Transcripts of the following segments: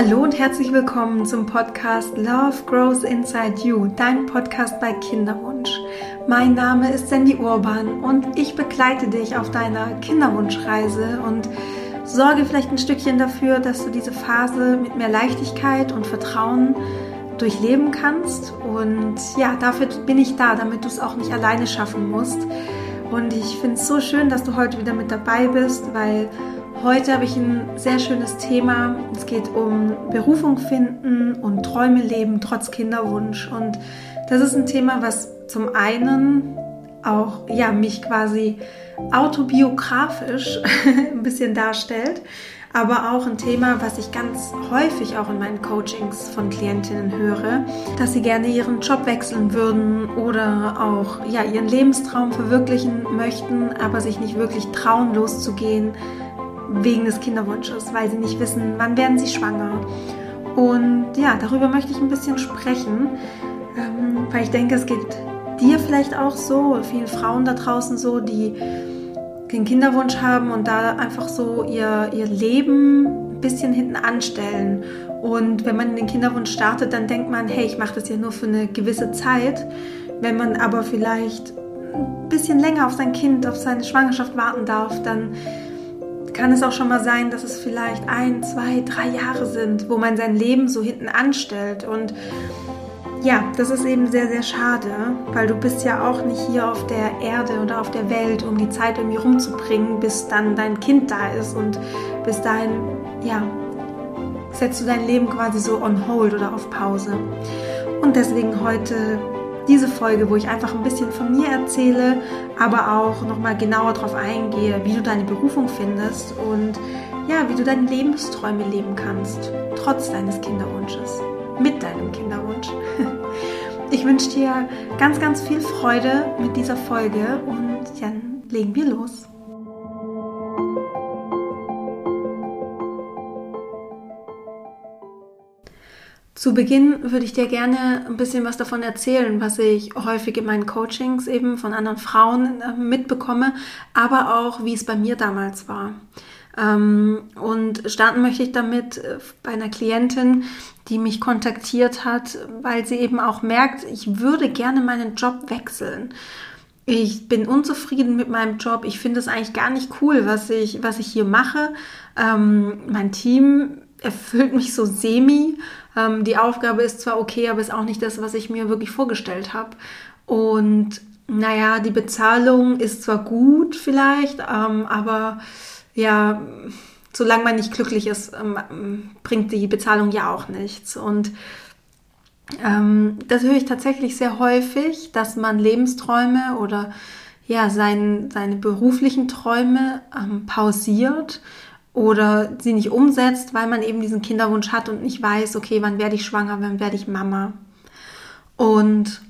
Hallo und herzlich willkommen zum Podcast Love Grows Inside You, dein Podcast bei Kinderwunsch. Mein Name ist Sandy Urban und ich begleite dich auf deiner Kinderwunschreise und sorge vielleicht ein Stückchen dafür, dass du diese Phase mit mehr Leichtigkeit und Vertrauen durchleben kannst. Und ja, dafür bin ich da, damit du es auch nicht alleine schaffen musst. Und ich finde es so schön, dass du heute wieder mit dabei bist, weil Heute habe ich ein sehr schönes Thema. Es geht um Berufung finden und Träume leben trotz Kinderwunsch. Und das ist ein Thema, was zum einen auch ja, mich quasi autobiografisch ein bisschen darstellt, aber auch ein Thema, was ich ganz häufig auch in meinen Coachings von Klientinnen höre, dass sie gerne ihren Job wechseln würden oder auch ja, ihren Lebenstraum verwirklichen möchten, aber sich nicht wirklich trauen loszugehen wegen des Kinderwunsches, weil sie nicht wissen, wann werden sie schwanger. Und ja, darüber möchte ich ein bisschen sprechen, ähm, weil ich denke, es geht dir vielleicht auch so, vielen Frauen da draußen so, die den Kinderwunsch haben und da einfach so ihr, ihr Leben ein bisschen hinten anstellen. Und wenn man den Kinderwunsch startet, dann denkt man, hey, ich mache das ja nur für eine gewisse Zeit. Wenn man aber vielleicht ein bisschen länger auf sein Kind, auf seine Schwangerschaft warten darf, dann kann es auch schon mal sein, dass es vielleicht ein, zwei, drei Jahre sind, wo man sein Leben so hinten anstellt. Und ja, das ist eben sehr, sehr schade, weil du bist ja auch nicht hier auf der Erde oder auf der Welt, um die Zeit irgendwie rumzubringen, bis dann dein Kind da ist und bis dahin, ja, setzt du dein Leben quasi so on hold oder auf Pause. Und deswegen heute diese Folge, wo ich einfach ein bisschen von mir erzähle, aber auch nochmal genauer darauf eingehe, wie du deine Berufung findest und ja, wie du deine Lebensträume leben kannst, trotz deines Kinderwunsches, mit deinem Kinderwunsch. Ich wünsche dir ganz, ganz viel Freude mit dieser Folge und dann legen wir los. Zu Beginn würde ich dir gerne ein bisschen was davon erzählen, was ich häufig in meinen Coachings eben von anderen Frauen äh, mitbekomme, aber auch wie es bei mir damals war. Ähm, und starten möchte ich damit äh, bei einer Klientin, die mich kontaktiert hat, weil sie eben auch merkt, ich würde gerne meinen Job wechseln. Ich bin unzufrieden mit meinem Job. Ich finde es eigentlich gar nicht cool, was ich, was ich hier mache. Ähm, mein Team erfüllt mich so semi. Ähm, die Aufgabe ist zwar okay, aber ist auch nicht das, was ich mir wirklich vorgestellt habe. Und naja, die Bezahlung ist zwar gut vielleicht, ähm, aber ja, solange man nicht glücklich ist, ähm, bringt die Bezahlung ja auch nichts. Und ähm, das höre ich tatsächlich sehr häufig, dass man Lebensträume oder ja, sein, seine beruflichen Träume ähm, pausiert oder sie nicht umsetzt, weil man eben diesen Kinderwunsch hat und nicht weiß, okay, wann werde ich schwanger, wann werde ich Mama. Und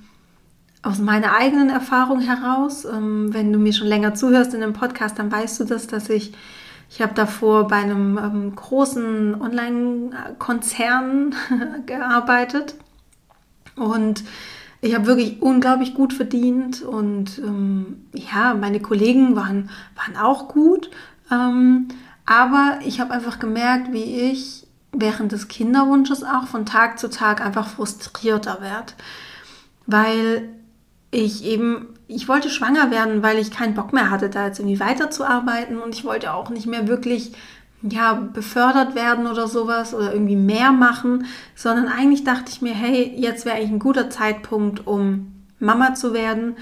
aus meiner eigenen Erfahrung heraus, ähm, wenn du mir schon länger zuhörst in dem Podcast, dann weißt du das, dass ich, ich habe davor bei einem ähm, großen Online-Konzern gearbeitet und ich habe wirklich unglaublich gut verdient und ähm, ja, meine Kollegen waren, waren auch gut. Ähm, aber ich habe einfach gemerkt, wie ich während des Kinderwunsches auch von Tag zu Tag einfach frustrierter werde. Weil ich eben, ich wollte schwanger werden, weil ich keinen Bock mehr hatte, da jetzt irgendwie weiterzuarbeiten. Und ich wollte auch nicht mehr wirklich ja, befördert werden oder sowas oder irgendwie mehr machen, sondern eigentlich dachte ich mir, hey, jetzt wäre eigentlich ein guter Zeitpunkt, um Mama zu werden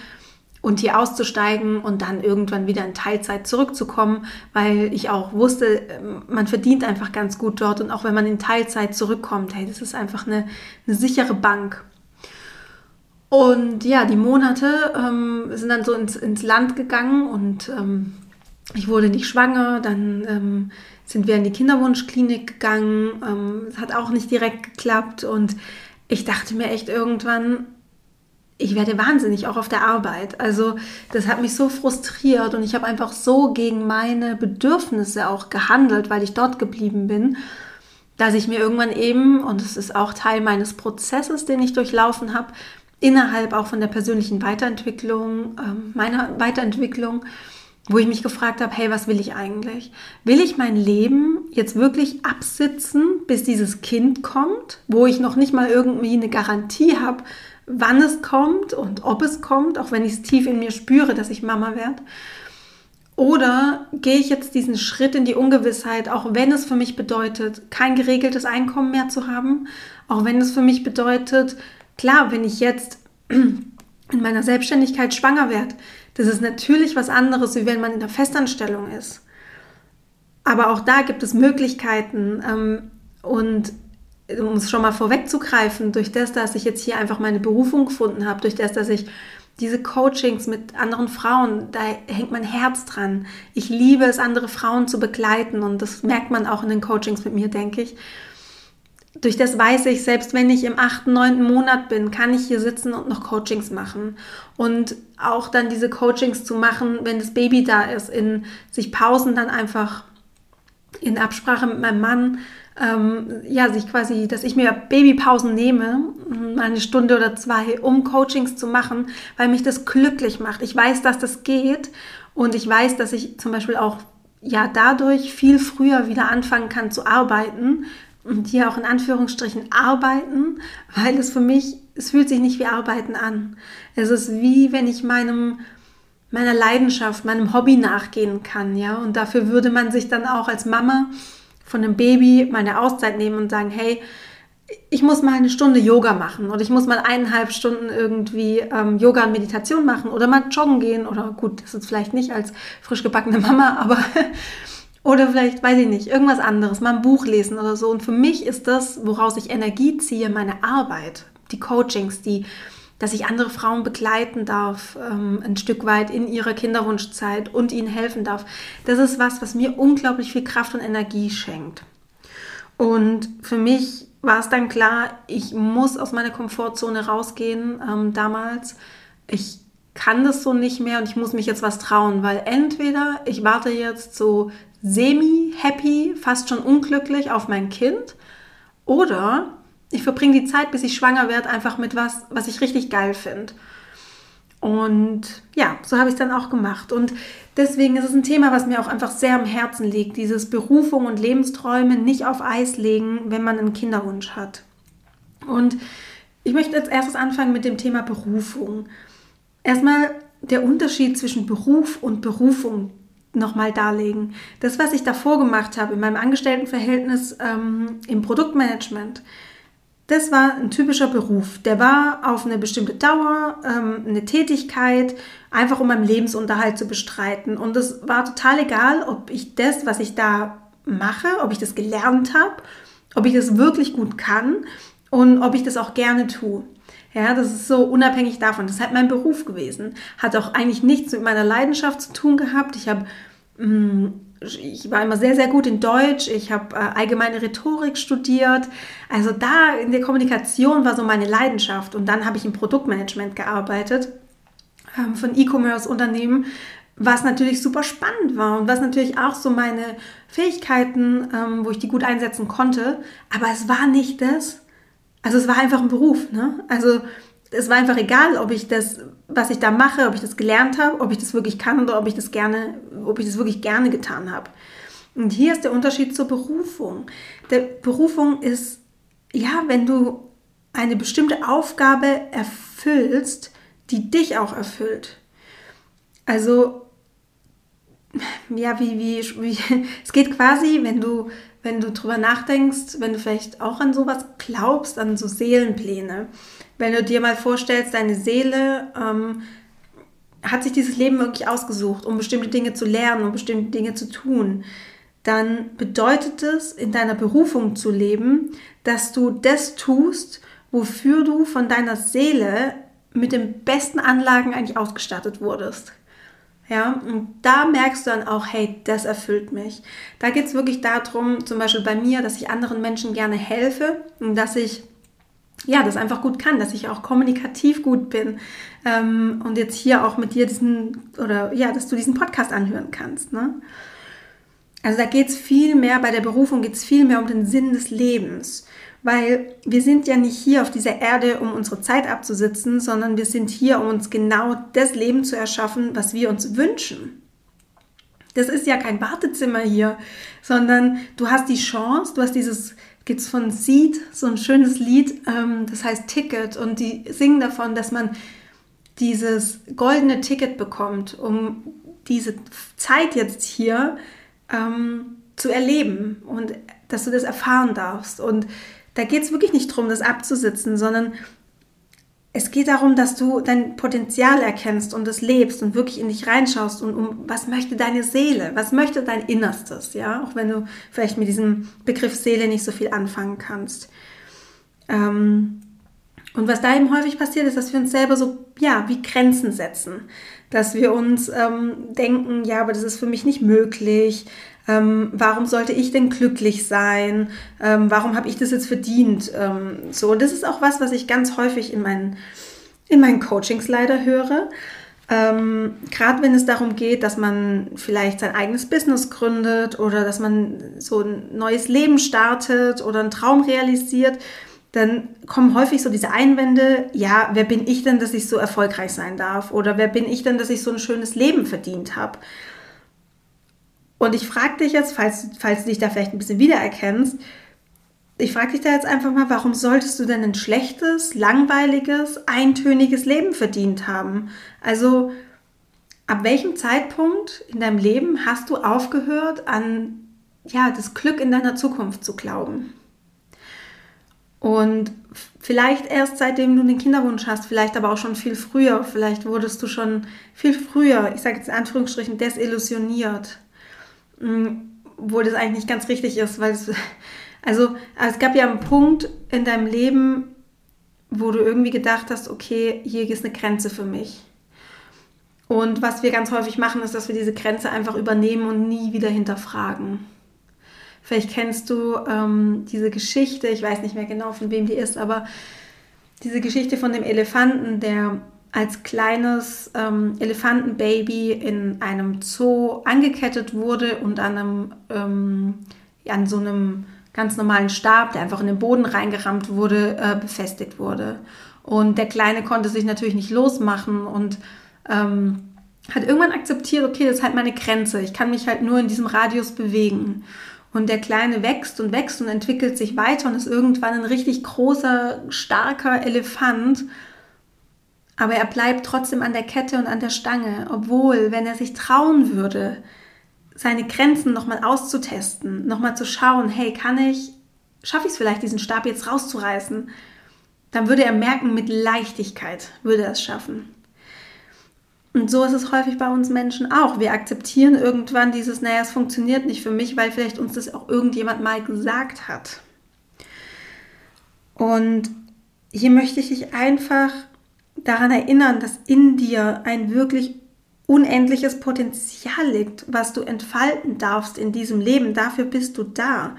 und hier auszusteigen und dann irgendwann wieder in Teilzeit zurückzukommen, weil ich auch wusste, man verdient einfach ganz gut dort. Und auch wenn man in Teilzeit zurückkommt, hey, das ist einfach eine, eine sichere Bank. Und ja, die Monate ähm, sind dann so ins, ins Land gegangen und ähm, ich wurde nicht schwanger, dann ähm, sind wir in die Kinderwunschklinik gegangen, ähm, es hat auch nicht direkt geklappt. Und ich dachte mir echt irgendwann, ich werde wahnsinnig, auch auf der Arbeit. Also das hat mich so frustriert und ich habe einfach so gegen meine Bedürfnisse auch gehandelt, weil ich dort geblieben bin, dass ich mir irgendwann eben, und es ist auch Teil meines Prozesses, den ich durchlaufen habe, innerhalb auch von der persönlichen Weiterentwicklung, äh, meiner Weiterentwicklung, wo ich mich gefragt habe, hey, was will ich eigentlich? Will ich mein Leben jetzt wirklich absitzen, bis dieses Kind kommt, wo ich noch nicht mal irgendwie eine Garantie habe, wann es kommt und ob es kommt, auch wenn ich es tief in mir spüre, dass ich Mama werde? Oder gehe ich jetzt diesen Schritt in die Ungewissheit, auch wenn es für mich bedeutet, kein geregeltes Einkommen mehr zu haben, auch wenn es für mich bedeutet, klar, wenn ich jetzt in meiner Selbstständigkeit schwanger werde, das ist natürlich was anderes, wie wenn man in der Festanstellung ist. Aber auch da gibt es Möglichkeiten ähm, und um es schon mal vorwegzugreifen, durch das, dass ich jetzt hier einfach meine Berufung gefunden habe, durch das, dass ich diese Coachings mit anderen Frauen, da hängt mein Herz dran. Ich liebe es, andere Frauen zu begleiten und das merkt man auch in den Coachings mit mir, denke ich. Durch das weiß ich, selbst wenn ich im achten, neunten Monat bin, kann ich hier sitzen und noch Coachings machen. Und auch dann diese Coachings zu machen, wenn das Baby da ist, in sich Pausen dann einfach in Absprache mit meinem Mann ähm, ja, sich quasi, dass ich mir Babypausen nehme, eine Stunde oder zwei, um Coachings zu machen, weil mich das glücklich macht. Ich weiß, dass das geht und ich weiß, dass ich zum Beispiel auch ja dadurch viel früher wieder anfangen kann zu arbeiten und hier auch in Anführungsstrichen arbeiten, weil es für mich, es fühlt sich nicht wie Arbeiten an. Es ist wie wenn ich meinem meiner Leidenschaft, meinem Hobby nachgehen kann, ja, und dafür würde man sich dann auch als Mama von einem Baby meine Auszeit nehmen und sagen, hey, ich muss mal eine Stunde Yoga machen oder ich muss mal eineinhalb Stunden irgendwie ähm, Yoga und Meditation machen oder mal joggen gehen oder gut, das ist vielleicht nicht als frisch gebackene Mama, aber oder vielleicht, weiß ich nicht, irgendwas anderes, mal ein Buch lesen oder so. Und für mich ist das, woraus ich Energie ziehe, meine Arbeit, die Coachings, die dass ich andere Frauen begleiten darf, ähm, ein Stück weit in ihrer Kinderwunschzeit und ihnen helfen darf. Das ist was, was mir unglaublich viel Kraft und Energie schenkt. Und für mich war es dann klar, ich muss aus meiner Komfortzone rausgehen ähm, damals. Ich kann das so nicht mehr und ich muss mich jetzt was trauen, weil entweder ich warte jetzt so semi-happy, fast schon unglücklich auf mein Kind oder ich verbringe die Zeit, bis ich schwanger werde, einfach mit was, was ich richtig geil finde. Und ja, so habe ich es dann auch gemacht. Und deswegen ist es ein Thema, was mir auch einfach sehr am Herzen liegt. Dieses Berufung und Lebensträume nicht auf Eis legen, wenn man einen Kinderwunsch hat. Und ich möchte jetzt erstes anfangen mit dem Thema Berufung. Erstmal der Unterschied zwischen Beruf und Berufung nochmal darlegen. Das, was ich davor gemacht habe in meinem Angestelltenverhältnis ähm, im Produktmanagement, das war ein typischer Beruf. Der war auf eine bestimmte Dauer, ähm, eine Tätigkeit, einfach um meinen Lebensunterhalt zu bestreiten. Und es war total egal, ob ich das, was ich da mache, ob ich das gelernt habe, ob ich das wirklich gut kann und ob ich das auch gerne tue. Ja, das ist so unabhängig davon. Das ist halt mein Beruf gewesen. Hat auch eigentlich nichts mit meiner Leidenschaft zu tun gehabt. Ich habe mm, ich war immer sehr, sehr gut in Deutsch. Ich habe äh, allgemeine Rhetorik studiert. Also da in der Kommunikation war so meine Leidenschaft. Und dann habe ich im Produktmanagement gearbeitet ähm, von E-Commerce-Unternehmen, was natürlich super spannend war und was natürlich auch so meine Fähigkeiten, ähm, wo ich die gut einsetzen konnte. Aber es war nicht das. Also es war einfach ein Beruf. Ne? Also es war einfach egal, ob ich das, was ich da mache, ob ich das gelernt habe, ob ich das wirklich kann oder ob ich das gerne, ob ich das wirklich gerne getan habe. Und hier ist der Unterschied zur Berufung. Der Berufung ist, ja, wenn du eine bestimmte Aufgabe erfüllst, die dich auch erfüllt. Also, ja, wie, wie, wie, es geht quasi, wenn du, wenn du drüber nachdenkst, wenn du vielleicht auch an sowas glaubst, an so Seelenpläne. Wenn du dir mal vorstellst, deine Seele ähm, hat sich dieses Leben wirklich ausgesucht, um bestimmte Dinge zu lernen, um bestimmte Dinge zu tun, dann bedeutet es, in deiner Berufung zu leben, dass du das tust, wofür du von deiner Seele mit den besten Anlagen eigentlich ausgestattet wurdest. Ja, und da merkst du dann auch, hey, das erfüllt mich. Da geht es wirklich darum, zum Beispiel bei mir, dass ich anderen Menschen gerne helfe und dass ich ja, das einfach gut kann, dass ich auch kommunikativ gut bin ähm, und jetzt hier auch mit dir diesen, oder ja, dass du diesen Podcast anhören kannst. Ne? Also da geht es viel mehr, bei der Berufung geht es viel mehr um den Sinn des Lebens, weil wir sind ja nicht hier auf dieser Erde, um unsere Zeit abzusitzen, sondern wir sind hier, um uns genau das Leben zu erschaffen, was wir uns wünschen. Das ist ja kein Wartezimmer hier, sondern du hast die Chance, du hast dieses, gibt es von Seed so ein schönes Lied, ähm, das heißt Ticket und die singen davon, dass man dieses goldene Ticket bekommt, um diese Zeit jetzt hier ähm, zu erleben und dass du das erfahren darfst. Und da geht es wirklich nicht darum, das abzusitzen, sondern es geht darum, dass du dein Potenzial erkennst und es lebst und wirklich in dich reinschaust und um was möchte deine Seele, was möchte dein Innerstes, ja, auch wenn du vielleicht mit diesem Begriff Seele nicht so viel anfangen kannst. Ähm, und was da eben häufig passiert ist, dass wir uns selber so, ja, wie Grenzen setzen. Dass wir uns ähm, denken, ja, aber das ist für mich nicht möglich. Ähm, warum sollte ich denn glücklich sein? Ähm, warum habe ich das jetzt verdient? Ähm, so, und das ist auch was, was ich ganz häufig in meinen, in meinen Coachings leider höre. Ähm, Gerade wenn es darum geht, dass man vielleicht sein eigenes Business gründet oder dass man so ein neues Leben startet oder einen Traum realisiert dann kommen häufig so diese Einwände, ja, wer bin ich denn, dass ich so erfolgreich sein darf? Oder wer bin ich denn, dass ich so ein schönes Leben verdient habe? Und ich frage dich jetzt, falls, falls du dich da vielleicht ein bisschen wiedererkennst, ich frage dich da jetzt einfach mal, warum solltest du denn ein schlechtes, langweiliges, eintöniges Leben verdient haben? Also ab welchem Zeitpunkt in deinem Leben hast du aufgehört, an ja, das Glück in deiner Zukunft zu glauben? Und vielleicht erst seitdem du den Kinderwunsch hast, vielleicht aber auch schon viel früher. Vielleicht wurdest du schon viel früher, ich sage jetzt in Anführungsstrichen, desillusioniert. Obwohl das eigentlich nicht ganz richtig ist, weil es, also es gab ja einen Punkt in deinem Leben, wo du irgendwie gedacht hast, okay, hier ist eine Grenze für mich. Und was wir ganz häufig machen, ist, dass wir diese Grenze einfach übernehmen und nie wieder hinterfragen. Vielleicht kennst du ähm, diese Geschichte, ich weiß nicht mehr genau, von wem die ist, aber diese Geschichte von dem Elefanten, der als kleines ähm, Elefantenbaby in einem Zoo angekettet wurde und an, einem, ähm, an so einem ganz normalen Stab, der einfach in den Boden reingerammt wurde, äh, befestigt wurde. Und der Kleine konnte sich natürlich nicht losmachen und ähm, hat irgendwann akzeptiert, okay, das ist halt meine Grenze. Ich kann mich halt nur in diesem Radius bewegen. Und der Kleine wächst und wächst und entwickelt sich weiter und ist irgendwann ein richtig großer, starker Elefant. Aber er bleibt trotzdem an der Kette und an der Stange, obwohl, wenn er sich trauen würde, seine Grenzen nochmal auszutesten, nochmal zu schauen, hey, kann ich, schaffe ich es vielleicht, diesen Stab jetzt rauszureißen, dann würde er merken, mit Leichtigkeit würde er es schaffen. Und so ist es häufig bei uns Menschen auch. Wir akzeptieren irgendwann dieses, naja, es funktioniert nicht für mich, weil vielleicht uns das auch irgendjemand mal gesagt hat. Und hier möchte ich dich einfach daran erinnern, dass in dir ein wirklich unendliches Potenzial liegt, was du entfalten darfst in diesem Leben. Dafür bist du da.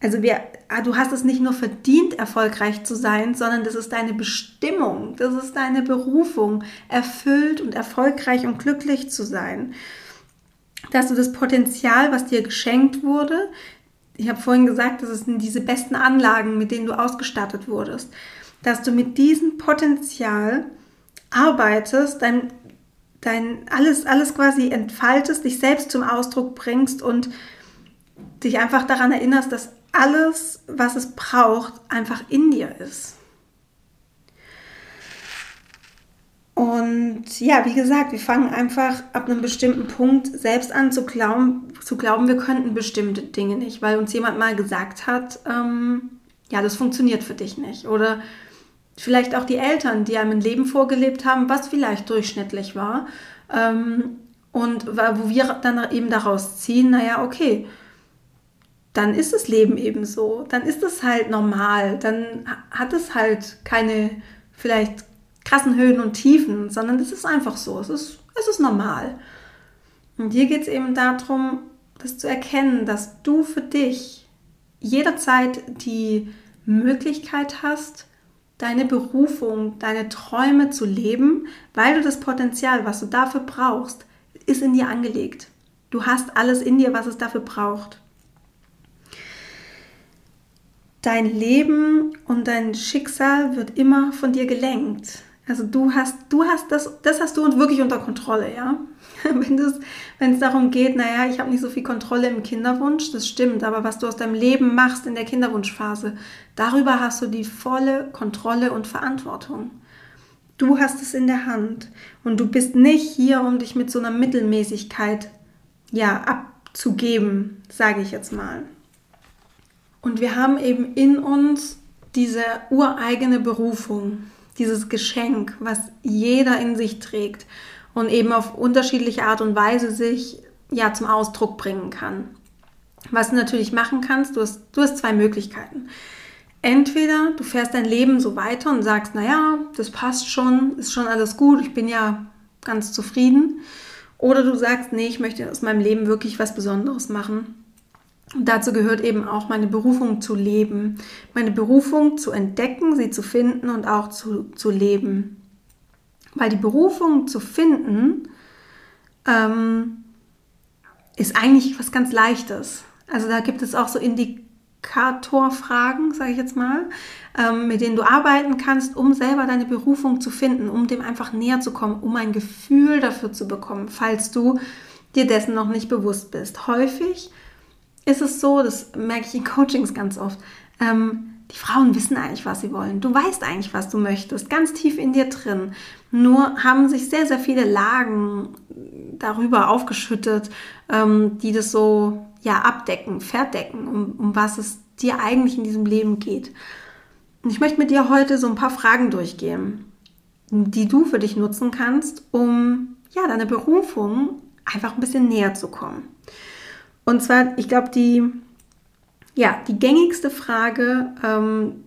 Also wir, ah, du hast es nicht nur verdient, erfolgreich zu sein, sondern das ist deine Bestimmung, das ist deine Berufung, erfüllt und erfolgreich und glücklich zu sein. Dass du das Potenzial, was dir geschenkt wurde, ich habe vorhin gesagt, das sind diese besten Anlagen, mit denen du ausgestattet wurdest, dass du mit diesem Potenzial arbeitest, dein, dein alles, alles quasi entfaltest, dich selbst zum Ausdruck bringst und dich einfach daran erinnerst, dass alles, was es braucht, einfach in dir ist. Und ja, wie gesagt, wir fangen einfach ab einem bestimmten Punkt selbst an zu glauben, zu glauben, wir könnten bestimmte Dinge nicht, weil uns jemand mal gesagt hat, ähm, ja, das funktioniert für dich nicht. Oder vielleicht auch die Eltern, die einem ein Leben vorgelebt haben, was vielleicht durchschnittlich war. Ähm, und wo wir dann eben daraus ziehen, naja, okay, dann ist das Leben eben so. Dann ist es halt normal. Dann hat es halt keine vielleicht krassen Höhen und Tiefen, sondern es ist einfach so. Es ist, es ist normal. Und hier geht es eben darum, das zu erkennen, dass du für dich jederzeit die Möglichkeit hast, deine Berufung, deine Träume zu leben, weil du das Potenzial, was du dafür brauchst, ist in dir angelegt. Du hast alles in dir, was es dafür braucht. Dein Leben und dein Schicksal wird immer von dir gelenkt. Also du hast, du hast das, das hast du wirklich unter Kontrolle, ja. Wenn es, wenn es darum geht, naja, ich habe nicht so viel Kontrolle im Kinderwunsch, das stimmt, aber was du aus deinem Leben machst in der Kinderwunschphase, darüber hast du die volle Kontrolle und Verantwortung. Du hast es in der Hand und du bist nicht hier, um dich mit so einer Mittelmäßigkeit ja abzugeben, sage ich jetzt mal. Und wir haben eben in uns diese ureigene Berufung, dieses Geschenk, was jeder in sich trägt und eben auf unterschiedliche Art und Weise sich ja zum Ausdruck bringen kann. Was du natürlich machen kannst, du hast, du hast zwei Möglichkeiten. Entweder du fährst dein Leben so weiter und sagst, naja, das passt schon, ist schon alles gut, ich bin ja ganz zufrieden. Oder du sagst, nee, ich möchte aus meinem Leben wirklich was Besonderes machen. Und dazu gehört eben auch meine Berufung zu leben, meine Berufung zu entdecken, sie zu finden und auch zu, zu leben. Weil die Berufung zu finden ähm, ist eigentlich was ganz Leichtes. Also da gibt es auch so Indikatorfragen, sage ich jetzt mal, ähm, mit denen du arbeiten kannst, um selber deine Berufung zu finden, um dem einfach näher zu kommen, um ein Gefühl dafür zu bekommen, falls du dir dessen noch nicht bewusst bist. Häufig ist es so, das merke ich in Coachings ganz oft, ähm, die Frauen wissen eigentlich, was sie wollen. Du weißt eigentlich, was du möchtest, ganz tief in dir drin. Nur haben sich sehr, sehr viele Lagen darüber aufgeschüttet, ähm, die das so ja abdecken, verdecken, um, um was es dir eigentlich in diesem Leben geht. Und ich möchte mit dir heute so ein paar Fragen durchgehen, die du für dich nutzen kannst, um ja deine Berufung einfach ein bisschen näher zu kommen. Und zwar, ich glaube, die, ja, die gängigste Frage, ähm,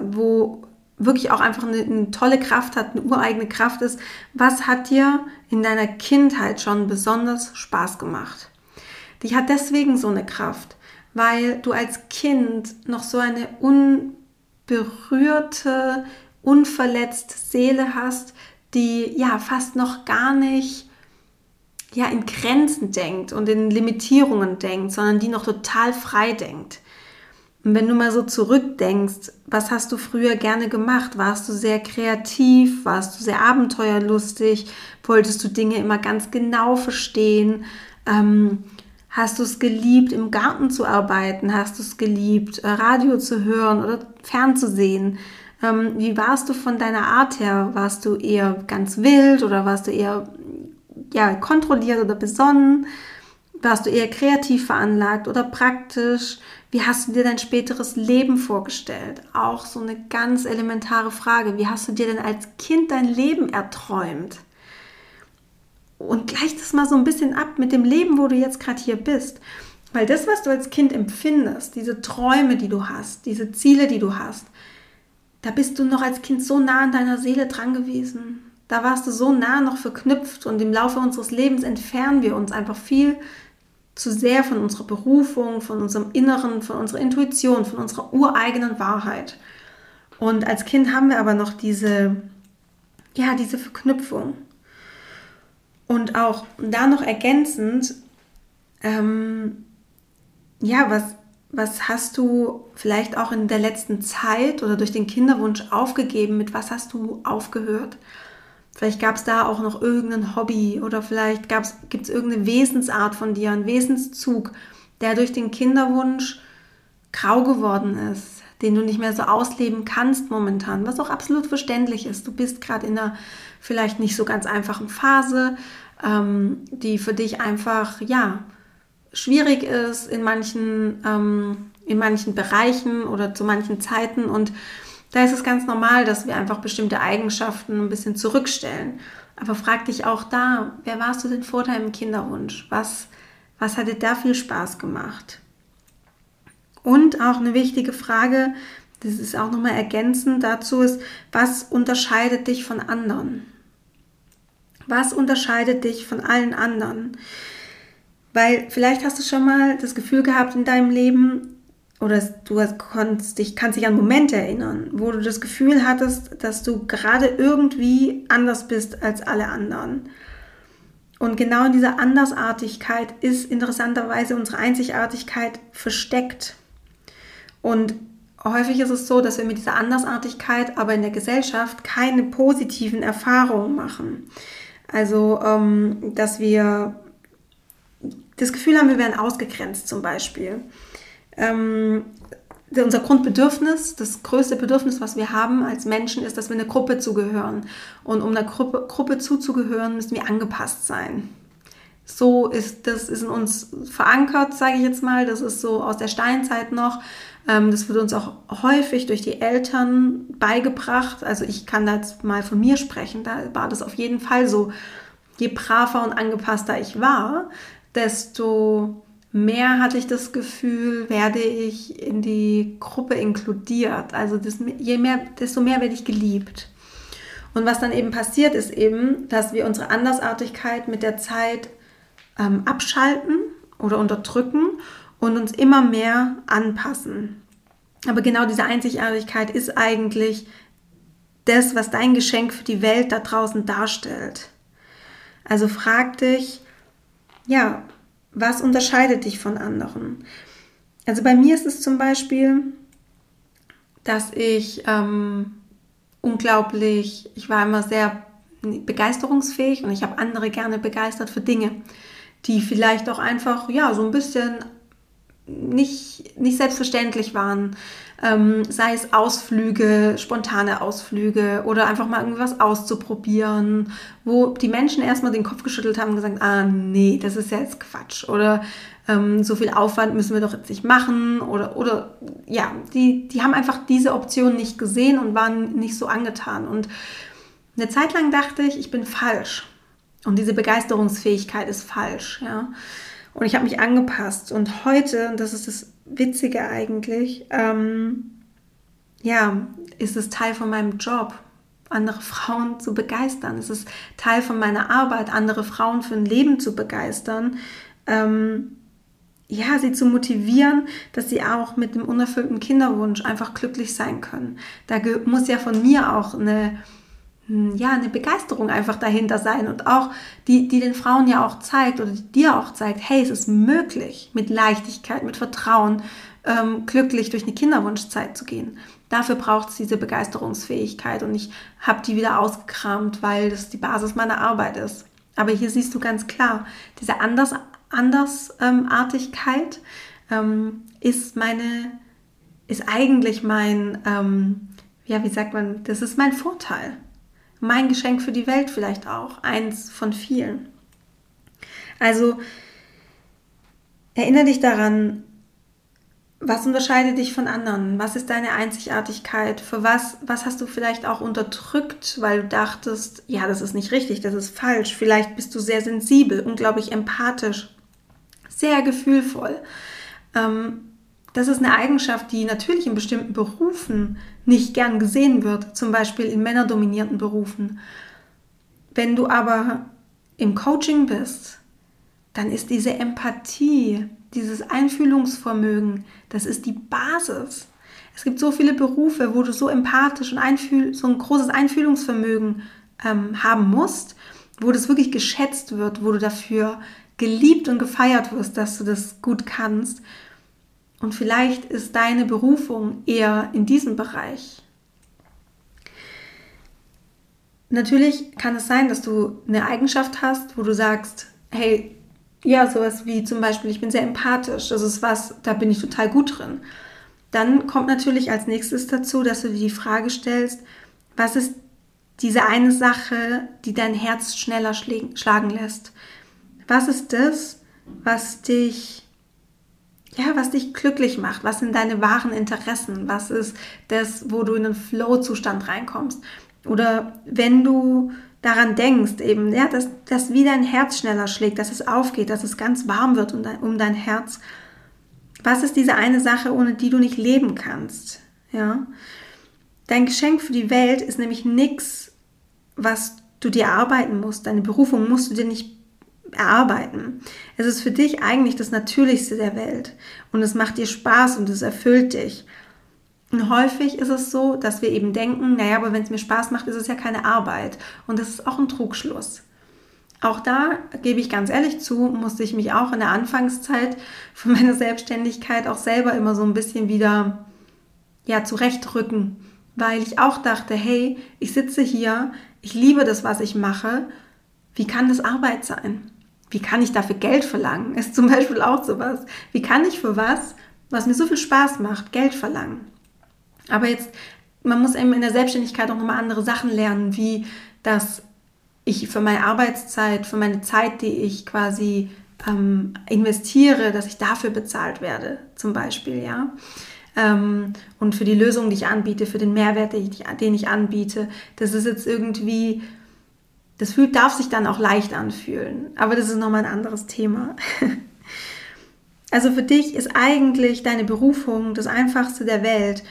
wo wirklich auch einfach eine, eine, tolle Kraft hat, eine ureigene Kraft ist, was hat dir in deiner Kindheit schon besonders Spaß gemacht? Die hat deswegen so eine Kraft, weil du als Kind noch so eine unberührte, unverletzte Seele hast, die ja fast noch gar nicht ja, in Grenzen denkt und in Limitierungen denkt, sondern die noch total frei denkt. Und wenn du mal so zurückdenkst, was hast du früher gerne gemacht? Warst du sehr kreativ? Warst du sehr abenteuerlustig? Wolltest du Dinge immer ganz genau verstehen? Ähm, hast du es geliebt, im Garten zu arbeiten? Hast du es geliebt, äh, Radio zu hören oder fernzusehen? Ähm, wie warst du von deiner Art her? Warst du eher ganz wild oder warst du eher ja, kontrolliert oder besonnen? Warst du eher kreativ veranlagt oder praktisch? Wie hast du dir dein späteres Leben vorgestellt? Auch so eine ganz elementare Frage. Wie hast du dir denn als Kind dein Leben erträumt? Und gleich das mal so ein bisschen ab mit dem Leben, wo du jetzt gerade hier bist. Weil das, was du als Kind empfindest, diese Träume, die du hast, diese Ziele, die du hast, da bist du noch als Kind so nah an deiner Seele dran gewesen. Da warst du so nah noch verknüpft und im Laufe unseres Lebens entfernen wir uns einfach viel zu sehr von unserer Berufung, von unserem Inneren, von unserer Intuition, von unserer ureigenen Wahrheit. Und als Kind haben wir aber noch diese, ja, diese Verknüpfung. Und auch da noch ergänzend, ähm, ja, was, was hast du vielleicht auch in der letzten Zeit oder durch den Kinderwunsch aufgegeben? Mit was hast du aufgehört? Vielleicht gab es da auch noch irgendein Hobby oder vielleicht gibt es irgendeine Wesensart von dir, einen Wesenszug, der durch den Kinderwunsch grau geworden ist, den du nicht mehr so ausleben kannst momentan, was auch absolut verständlich ist. Du bist gerade in einer vielleicht nicht so ganz einfachen Phase, ähm, die für dich einfach, ja, schwierig ist in manchen, ähm, in manchen Bereichen oder zu manchen Zeiten und da ist es ganz normal, dass wir einfach bestimmte Eigenschaften ein bisschen zurückstellen. Aber frag dich auch da, wer warst du denn vor deinem Kinderwunsch? Was, was hat dir da viel Spaß gemacht? Und auch eine wichtige Frage, das ist auch nochmal ergänzend dazu, ist, was unterscheidet dich von anderen? Was unterscheidet dich von allen anderen? Weil vielleicht hast du schon mal das Gefühl gehabt in deinem Leben, oder du konntest dich, kannst dich an Momente erinnern, wo du das Gefühl hattest, dass du gerade irgendwie anders bist als alle anderen. Und genau in dieser Andersartigkeit ist interessanterweise unsere Einzigartigkeit versteckt. Und häufig ist es so, dass wir mit dieser Andersartigkeit aber in der Gesellschaft keine positiven Erfahrungen machen. Also, ähm, dass wir das Gefühl haben, wir werden ausgegrenzt zum Beispiel. Ähm, unser Grundbedürfnis, das größte Bedürfnis, was wir haben als Menschen, ist, dass wir einer Gruppe zugehören. Und um einer Gruppe, Gruppe zuzugehören, müssen wir angepasst sein. So ist das ist in uns verankert, sage ich jetzt mal. Das ist so aus der Steinzeit noch. Ähm, das wird uns auch häufig durch die Eltern beigebracht. Also ich kann da jetzt mal von mir sprechen. Da war das auf jeden Fall so. Je braver und angepasster ich war, desto mehr hatte ich das Gefühl, werde ich in die Gruppe inkludiert. Also das, je mehr, desto mehr werde ich geliebt. Und was dann eben passiert, ist eben, dass wir unsere Andersartigkeit mit der Zeit ähm, abschalten oder unterdrücken und uns immer mehr anpassen. Aber genau diese Einzigartigkeit ist eigentlich das, was dein Geschenk für die Welt da draußen darstellt. Also frag dich, ja, was unterscheidet dich von anderen? Also bei mir ist es zum Beispiel, dass ich ähm, unglaublich, ich war immer sehr begeisterungsfähig und ich habe andere gerne begeistert für Dinge, die vielleicht auch einfach, ja, so ein bisschen nicht, nicht selbstverständlich waren. Ähm, sei es Ausflüge, spontane Ausflüge oder einfach mal irgendwas auszuprobieren, wo die Menschen erstmal den Kopf geschüttelt haben und gesagt, ah nee, das ist ja jetzt Quatsch oder ähm, so viel Aufwand müssen wir doch jetzt nicht machen oder, oder ja, die, die haben einfach diese Option nicht gesehen und waren nicht so angetan. Und eine Zeit lang dachte ich, ich bin falsch und diese Begeisterungsfähigkeit ist falsch, ja. Und ich habe mich angepasst. Und heute, und das ist das Witzige eigentlich, ähm, ja, ist es Teil von meinem Job, andere Frauen zu begeistern. Es ist Teil von meiner Arbeit, andere Frauen für ein Leben zu begeistern. Ähm, ja, sie zu motivieren, dass sie auch mit dem unerfüllten Kinderwunsch einfach glücklich sein können. Da muss ja von mir auch eine ja, eine Begeisterung einfach dahinter sein und auch die, die den Frauen ja auch zeigt oder dir auch zeigt, hey, es ist möglich, mit Leichtigkeit, mit Vertrauen, ähm, glücklich durch eine Kinderwunschzeit zu gehen. Dafür braucht es diese Begeisterungsfähigkeit und ich habe die wieder ausgekramt, weil das die Basis meiner Arbeit ist. Aber hier siehst du ganz klar, diese Anders, Andersartigkeit ähm, ist meine, ist eigentlich mein, ähm, ja, wie sagt man, das ist mein Vorteil mein Geschenk für die Welt vielleicht auch, eins von vielen. Also erinnere dich daran, was unterscheidet dich von anderen? Was ist deine Einzigartigkeit? Für was, was hast du vielleicht auch unterdrückt, weil du dachtest, ja, das ist nicht richtig, das ist falsch. Vielleicht bist du sehr sensibel, unglaublich empathisch, sehr gefühlvoll. Ähm, das ist eine Eigenschaft, die natürlich in bestimmten Berufen nicht gern gesehen wird, zum Beispiel in männerdominierten Berufen. Wenn du aber im Coaching bist, dann ist diese Empathie, dieses Einfühlungsvermögen, das ist die Basis. Es gibt so viele Berufe, wo du so empathisch und einfühl so ein großes Einfühlungsvermögen ähm, haben musst, wo das wirklich geschätzt wird, wo du dafür geliebt und gefeiert wirst, dass du das gut kannst. Und vielleicht ist deine Berufung eher in diesem Bereich. Natürlich kann es sein, dass du eine Eigenschaft hast, wo du sagst, hey, ja, sowas wie zum Beispiel, ich bin sehr empathisch, das ist was, da bin ich total gut drin. Dann kommt natürlich als nächstes dazu, dass du dir die Frage stellst, was ist diese eine Sache, die dein Herz schneller schlagen lässt? Was ist das, was dich ja, was dich glücklich macht, was sind deine wahren Interessen, was ist das, wo du in einen Flow-Zustand reinkommst. Oder wenn du daran denkst, eben, ja, dass, dass wie dein Herz schneller schlägt, dass es aufgeht, dass es ganz warm wird um dein, um dein Herz. Was ist diese eine Sache, ohne die du nicht leben kannst? Ja? Dein Geschenk für die Welt ist nämlich nichts, was du dir arbeiten musst. Deine Berufung musst du dir nicht erarbeiten. Es ist für dich eigentlich das Natürlichste der Welt und es macht dir Spaß und es erfüllt dich. Und häufig ist es so, dass wir eben denken, naja, aber wenn es mir Spaß macht, ist es ja keine Arbeit. Und das ist auch ein Trugschluss. Auch da gebe ich ganz ehrlich zu, musste ich mich auch in der Anfangszeit von meiner Selbstständigkeit auch selber immer so ein bisschen wieder ja, zurechtrücken, weil ich auch dachte, hey, ich sitze hier, ich liebe das, was ich mache, wie kann das Arbeit sein? Wie kann ich dafür Geld verlangen? Ist zum Beispiel auch sowas. Wie kann ich für was, was mir so viel Spaß macht, Geld verlangen? Aber jetzt, man muss eben in der Selbstständigkeit auch nochmal andere Sachen lernen, wie dass ich für meine Arbeitszeit, für meine Zeit, die ich quasi ähm, investiere, dass ich dafür bezahlt werde, zum Beispiel, ja. Ähm, und für die Lösung, die ich anbiete, für den Mehrwert, den ich, den ich anbiete, das ist jetzt irgendwie, das fühlt, darf sich dann auch leicht anfühlen. Aber das ist nochmal ein anderes Thema. also für dich ist eigentlich deine Berufung das Einfachste der Welt.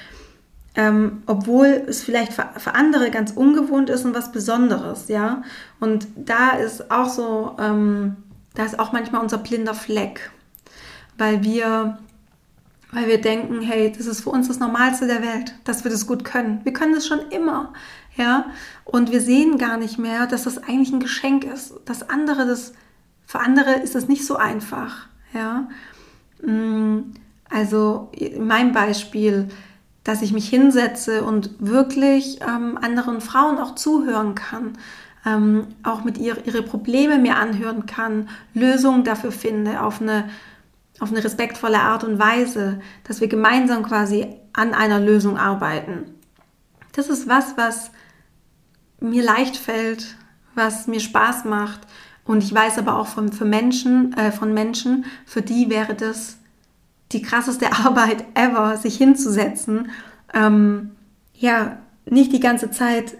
Ähm, obwohl es vielleicht für, für, andere ganz ungewohnt ist und was Besonderes, ja. Und da ist auch so, ähm, da ist auch manchmal unser blinder Fleck, weil wir, weil wir denken, hey, das ist für uns das Normalste der Welt, dass wir das gut können. Wir können das schon immer, ja. Und wir sehen gar nicht mehr, dass das eigentlich ein Geschenk ist, dass andere das, für andere ist das nicht so einfach, ja. Mm, also in meinem Beispiel, dass ich mich hinsetze und wirklich ähm, anderen Frauen auch zuhören kann, ähm, auch mit ihr ihre Probleme mir anhören kann, Lösungen dafür finde auf eine, auf eine respektvolle Art und Weise, dass wir gemeinsam quasi an einer Lösung arbeiten. Das ist was, was mir leicht fällt, was mir Spaß macht. Und ich weiß aber auch von, für Menschen, äh, von Menschen, für die wäre das die krasseste Arbeit ever, sich hinzusetzen, ähm, ja, nicht die ganze Zeit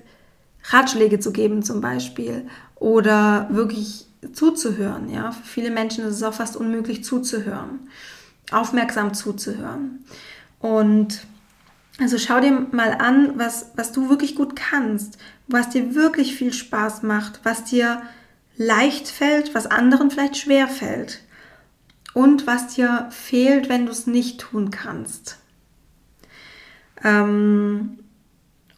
Ratschläge zu geben zum Beispiel oder wirklich zuzuhören. Ja, für viele Menschen ist es auch fast unmöglich zuzuhören, aufmerksam zuzuhören. Und also schau dir mal an, was, was du wirklich gut kannst, was dir wirklich viel Spaß macht, was dir leicht fällt, was anderen vielleicht schwer fällt und was dir fehlt, wenn du es nicht tun kannst. Ähm,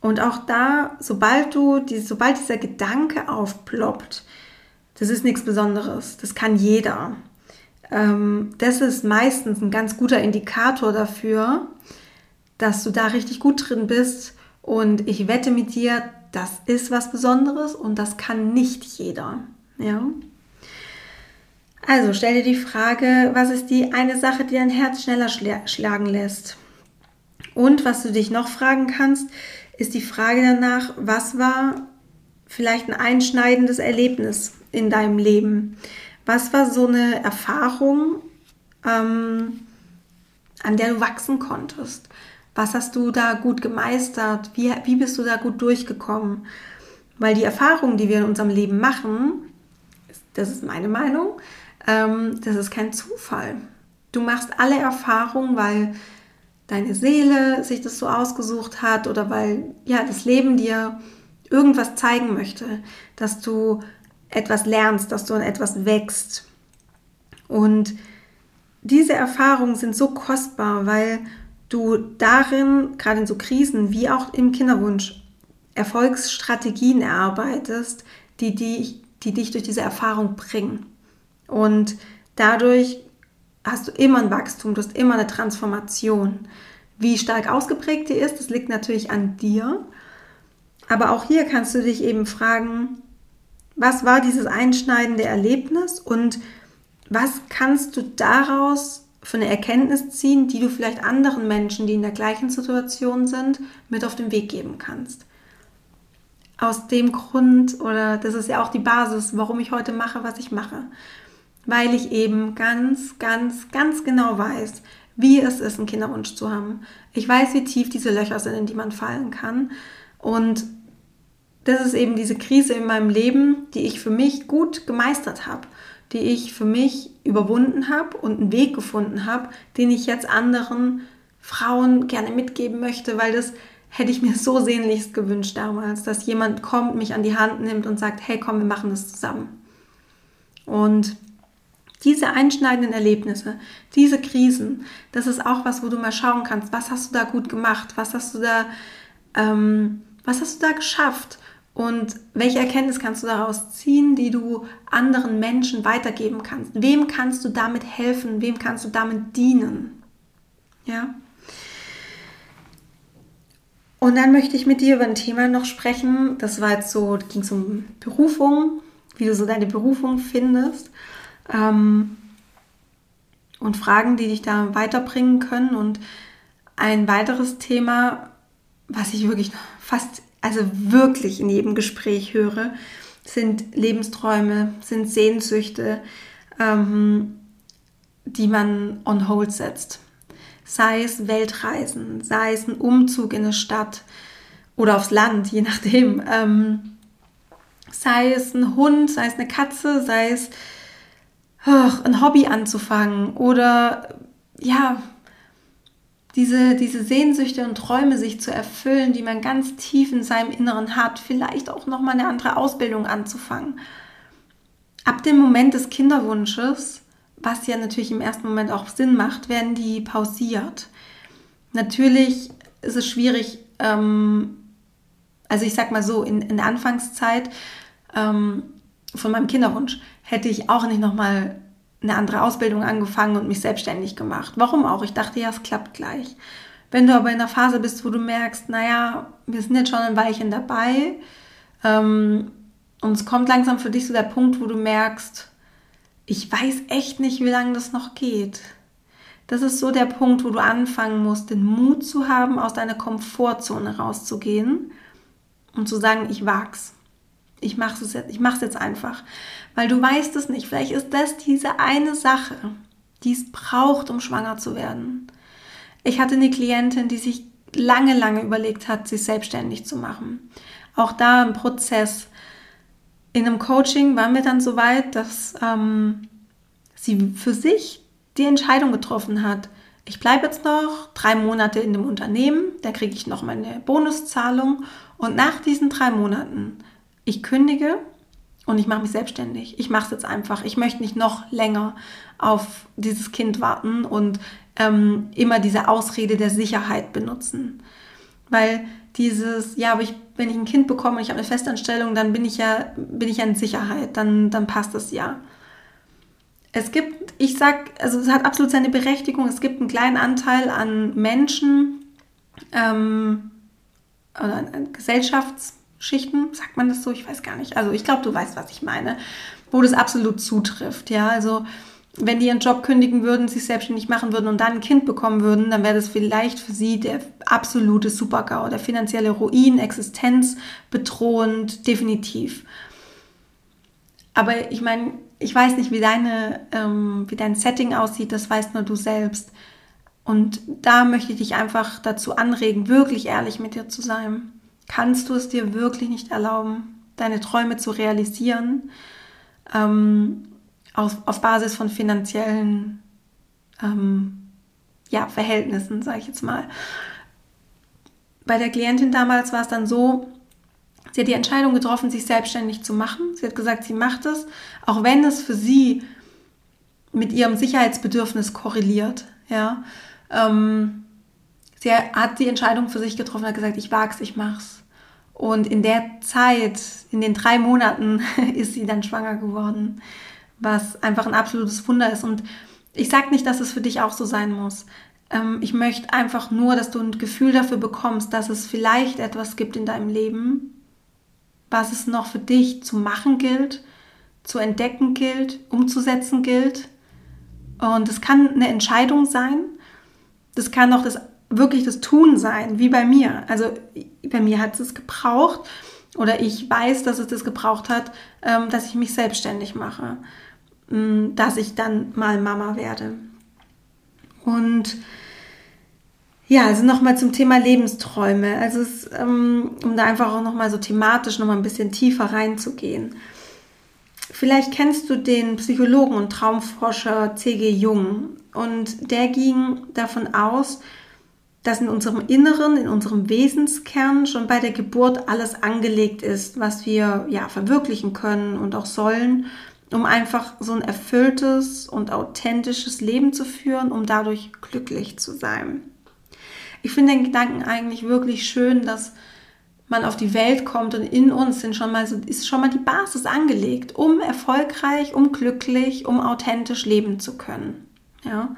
und auch da, sobald du, die, sobald dieser Gedanke aufploppt, das ist nichts Besonderes, das kann jeder. Ähm, das ist meistens ein ganz guter Indikator dafür, dass du da richtig gut drin bist. Und ich wette mit dir, das ist was Besonderes und das kann nicht jeder. Ja. Also stell dir die Frage, was ist die eine Sache, die dein Herz schneller schlagen lässt? Und was du dich noch fragen kannst, ist die Frage danach, was war vielleicht ein einschneidendes Erlebnis in deinem Leben? Was war so eine Erfahrung, ähm, an der du wachsen konntest? Was hast du da gut gemeistert? Wie, wie bist du da gut durchgekommen? Weil die Erfahrungen, die wir in unserem Leben machen, das ist meine Meinung, ähm, das ist kein Zufall. Du machst alle Erfahrungen, weil deine Seele sich das so ausgesucht hat oder weil ja das Leben dir irgendwas zeigen möchte, dass du etwas lernst, dass du an etwas wächst. Und diese Erfahrungen sind so kostbar, weil du darin, gerade in so Krisen wie auch im Kinderwunsch, Erfolgsstrategien erarbeitest, die, die, die dich durch diese Erfahrung bringen. Und dadurch hast du immer ein Wachstum, du hast immer eine Transformation. Wie stark ausgeprägt die ist, das liegt natürlich an dir. Aber auch hier kannst du dich eben fragen, was war dieses einschneidende Erlebnis und was kannst du daraus für eine Erkenntnis ziehen, die du vielleicht anderen Menschen, die in der gleichen Situation sind, mit auf den Weg geben kannst. Aus dem Grund, oder das ist ja auch die Basis, warum ich heute mache, was ich mache weil ich eben ganz, ganz, ganz genau weiß, wie es ist, einen Kinderwunsch zu haben. Ich weiß, wie tief diese Löcher sind, in die man fallen kann. Und das ist eben diese Krise in meinem Leben, die ich für mich gut gemeistert habe, die ich für mich überwunden habe und einen Weg gefunden habe, den ich jetzt anderen Frauen gerne mitgeben möchte, weil das hätte ich mir so sehnlichst gewünscht damals, dass jemand kommt, mich an die Hand nimmt und sagt, hey, komm, wir machen das zusammen. Und diese einschneidenden Erlebnisse, diese Krisen, das ist auch was, wo du mal schauen kannst, was hast du da gut gemacht, was hast du da, ähm, was hast du da geschafft und welche Erkenntnis kannst du daraus ziehen, die du anderen Menschen weitergeben kannst. Wem kannst du damit helfen? Wem kannst du damit dienen? Ja. Und dann möchte ich mit dir über ein Thema noch sprechen. Das war jetzt so, ging es um Berufung, wie du so deine Berufung findest. Ähm, und Fragen, die dich da weiterbringen können. Und ein weiteres Thema, was ich wirklich fast, also wirklich in jedem Gespräch höre, sind Lebensträume, sind Sehnsüchte, ähm, die man on hold setzt. Sei es Weltreisen, sei es ein Umzug in eine Stadt oder aufs Land, je nachdem. Ähm, sei es ein Hund, sei es eine Katze, sei es oh, ein Hobby anzufangen oder ja, diese, diese Sehnsüchte und Träume sich zu erfüllen, die man ganz tief in seinem Inneren hat, vielleicht auch nochmal eine andere Ausbildung anzufangen. Ab dem Moment des Kinderwunsches, was ja natürlich im ersten Moment auch Sinn macht, werden die pausiert. Natürlich ist es schwierig, ähm, also ich sag mal so, in, in der Anfangszeit ähm, von meinem Kinderwunsch hätte ich auch nicht nochmal eine andere Ausbildung angefangen und mich selbstständig gemacht. Warum auch? Ich dachte, ja, es klappt gleich. Wenn du aber in der Phase bist, wo du merkst, naja, wir sind jetzt schon ein Weilchen dabei ähm, und es kommt langsam für dich so der Punkt, wo du merkst, ich weiß echt nicht, wie lange das noch geht. Das ist so der Punkt, wo du anfangen musst, den Mut zu haben, aus deiner Komfortzone rauszugehen und zu sagen, ich wag's. Ich mache es jetzt, ich mach's jetzt einfach, weil du weißt es nicht. Vielleicht ist das diese eine Sache, die es braucht, um schwanger zu werden. Ich hatte eine Klientin, die sich lange, lange überlegt hat, sich selbstständig zu machen. Auch da ein Prozess. In einem Coaching waren wir dann so weit, dass ähm, sie für sich die Entscheidung getroffen hat, ich bleibe jetzt noch drei Monate in dem Unternehmen, da kriege ich noch meine Bonuszahlung und nach diesen drei Monaten ich kündige und ich mache mich selbstständig. Ich mache es jetzt einfach. Ich möchte nicht noch länger auf dieses Kind warten und ähm, immer diese Ausrede der Sicherheit benutzen. Weil dieses, ja, aber ich, wenn ich ein Kind bekomme und ich habe eine Festanstellung, dann bin ich ja, bin ich ja in Sicherheit, dann, dann passt das ja. Es gibt, ich sag, also es hat absolut seine Berechtigung, es gibt einen kleinen Anteil an Menschen ähm, oder an Gesellschafts- Schichten, sagt man das so? Ich weiß gar nicht. Also ich glaube, du weißt, was ich meine, wo das absolut zutrifft. Ja, also wenn die ihren Job kündigen würden, sich selbstständig machen würden und dann ein Kind bekommen würden, dann wäre das vielleicht für sie der absolute Supergau, der finanzielle Ruin, Existenz bedrohend, definitiv. Aber ich meine, ich weiß nicht, wie, deine, ähm, wie dein Setting aussieht, das weißt nur du selbst. Und da möchte ich dich einfach dazu anregen, wirklich ehrlich mit dir zu sein kannst du es dir wirklich nicht erlauben, deine Träume zu realisieren, ähm, auf, auf Basis von finanziellen ähm, ja, Verhältnissen, sage ich jetzt mal. Bei der Klientin damals war es dann so, sie hat die Entscheidung getroffen, sich selbstständig zu machen. Sie hat gesagt, sie macht es, auch wenn es für sie mit ihrem Sicherheitsbedürfnis korreliert. Ja. Ähm, sie hat die Entscheidung für sich getroffen, hat gesagt, ich wag's, ich mach's. Und in der Zeit, in den drei Monaten, ist sie dann schwanger geworden, was einfach ein absolutes Wunder ist. Und ich sage nicht, dass es für dich auch so sein muss. Ähm, ich möchte einfach nur, dass du ein Gefühl dafür bekommst, dass es vielleicht etwas gibt in deinem Leben, was es noch für dich zu machen gilt, zu entdecken gilt, umzusetzen gilt. Und es kann eine Entscheidung sein. Das kann auch das wirklich das Tun sein, wie bei mir. Also bei mir hat es gebraucht oder ich weiß, dass es das gebraucht hat, ähm, dass ich mich selbstständig mache, ähm, dass ich dann mal Mama werde. Und ja, also nochmal zum Thema Lebensträume. Also es, ähm, um da einfach auch nochmal so thematisch nochmal ein bisschen tiefer reinzugehen. Vielleicht kennst du den Psychologen und Traumforscher C.G. Jung und der ging davon aus, dass in unserem Inneren, in unserem Wesenskern schon bei der Geburt alles angelegt ist, was wir ja verwirklichen können und auch sollen, um einfach so ein erfülltes und authentisches Leben zu führen, um dadurch glücklich zu sein. Ich finde den Gedanken eigentlich wirklich schön, dass man auf die Welt kommt und in uns sind schon mal so, ist schon mal die Basis angelegt, um erfolgreich, um glücklich, um authentisch leben zu können. Ja,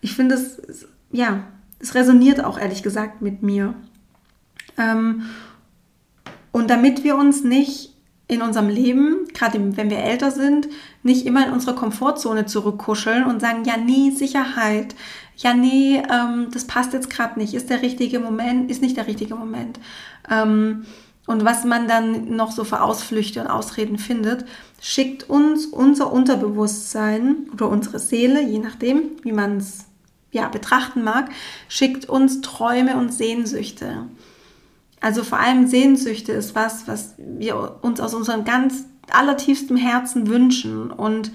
ich finde es, ja, es resoniert auch ehrlich gesagt mit mir. Ähm, und damit wir uns nicht in unserem Leben, gerade wenn wir älter sind, nicht immer in unsere Komfortzone zurückkuscheln und sagen, ja, nee, Sicherheit, ja, nee, ähm, das passt jetzt gerade nicht, ist der richtige Moment, ist nicht der richtige Moment. Ähm, und was man dann noch so für Ausflüchte und Ausreden findet, schickt uns unser Unterbewusstsein oder unsere Seele, je nachdem, wie man es ja, betrachten mag, schickt uns Träume und Sehnsüchte. Also vor allem Sehnsüchte ist was, was wir uns aus unserem ganz allertiefstem Herzen wünschen. Und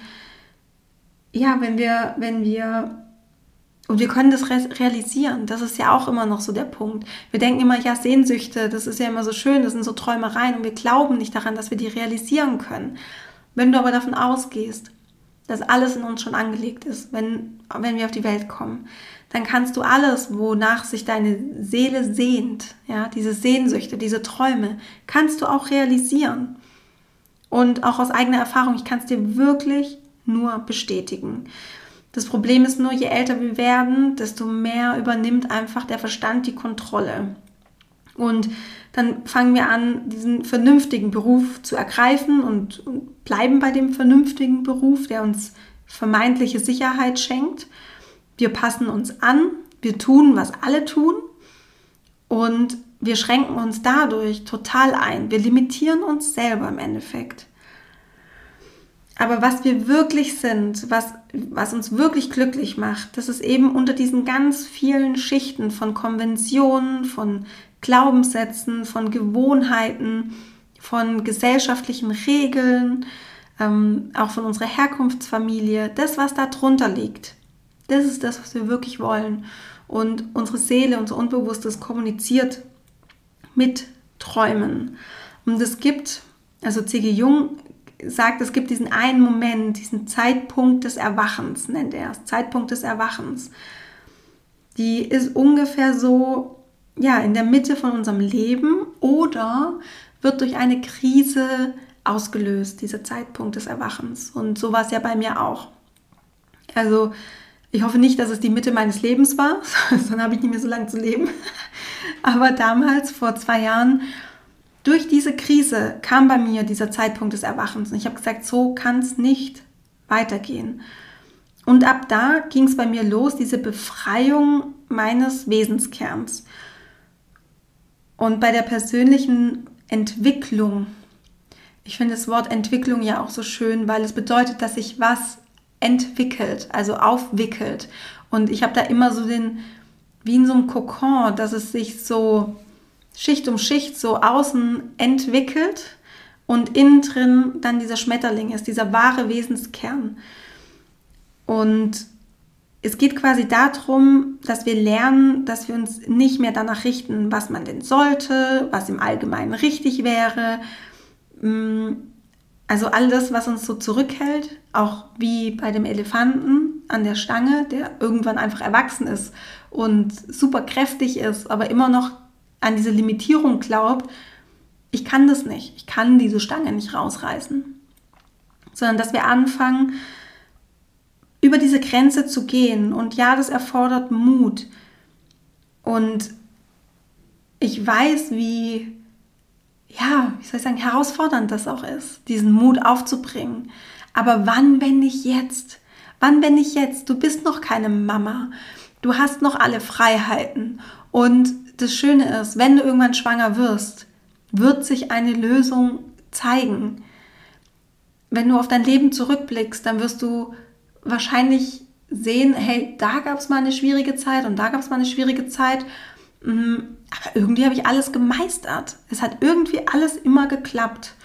ja, wenn wir, wenn wir, und wir können das realisieren, das ist ja auch immer noch so der Punkt. Wir denken immer, ja, Sehnsüchte, das ist ja immer so schön, das sind so Träumereien und wir glauben nicht daran, dass wir die realisieren können. Wenn du aber davon ausgehst, dass alles in uns schon angelegt ist, wenn, wenn wir auf die Welt kommen, dann kannst du alles, wonach sich deine Seele sehnt, ja, diese Sehnsüchte, diese Träume, kannst du auch realisieren. Und auch aus eigener Erfahrung, ich kann es dir wirklich nur bestätigen. Das Problem ist nur, je älter wir werden, desto mehr übernimmt einfach der Verstand die Kontrolle. Und dann fangen wir an, diesen vernünftigen Beruf zu ergreifen und, und bleiben bei dem vernünftigen Beruf, der uns vermeintliche Sicherheit schenkt. Wir passen uns an, wir tun, was alle tun und wir schränken uns dadurch total ein. Wir limitieren uns selber im Endeffekt. Aber was wir wirklich sind, was, was uns wirklich glücklich macht, das ist eben unter diesen ganz vielen Schichten von Konventionen, von Glaubenssätzen, von Gewohnheiten, von gesellschaftlichen Regeln, ähm, auch von unserer Herkunftsfamilie, das, was da drunter liegt. Das ist das, was wir wirklich wollen. Und unsere Seele, unser Unbewusstes kommuniziert mit Träumen. Und es gibt, also C.G. Jung sagt, es gibt diesen einen Moment, diesen Zeitpunkt des Erwachens, nennt er es, Zeitpunkt des Erwachens. Die ist ungefähr so, ja, in der Mitte von unserem Leben oder wird durch eine Krise ausgelöst, dieser Zeitpunkt des Erwachens. Und so war es ja bei mir auch. Also ich hoffe nicht, dass es die Mitte meines Lebens war, sonst habe ich nicht mehr so lange zu leben. Aber damals, vor zwei Jahren, durch diese Krise kam bei mir dieser Zeitpunkt des Erwachens. Und ich habe gesagt, so kann es nicht weitergehen. Und ab da ging es bei mir los, diese Befreiung meines Wesenskerns. Und bei der persönlichen Entwicklung, ich finde das Wort Entwicklung ja auch so schön, weil es bedeutet, dass sich was entwickelt, also aufwickelt. Und ich habe da immer so den, wie in so einem Kokon, dass es sich so Schicht um Schicht so außen entwickelt und innen drin dann dieser Schmetterling ist, dieser wahre Wesenskern. Und es geht quasi darum, dass wir lernen, dass wir uns nicht mehr danach richten, was man denn sollte, was im Allgemeinen richtig wäre, mm, also all das, was uns so zurückhält, auch wie bei dem Elefanten an der Stange, der irgendwann einfach erwachsen ist und super kräftig ist, aber immer noch an diese Limitierung glaubt, ich kann das nicht, ich kann diese Stange nicht rausreißen. Sondern dass wir anfangen, über diese Grenze zu gehen. Und ja, das erfordert Mut. Und ich weiß, wie ja, wie soll ich sagen, herausfordernd das auch ist, diesen Mut aufzubringen. Aber wann, wenn nicht jetzt? Wann, wenn nicht jetzt? Du bist noch keine Mama. Du hast noch alle Freiheiten. Und das Schöne ist, wenn du irgendwann schwanger wirst, wird sich eine Lösung zeigen. Wenn du auf dein Leben zurückblickst, dann wirst du wahrscheinlich sehen, hey, da gab es mal eine schwierige Zeit und da gab es mal eine schwierige Zeit. Mhm. Aber irgendwie habe ich alles gemeistert. Es hat irgendwie alles immer geklappt.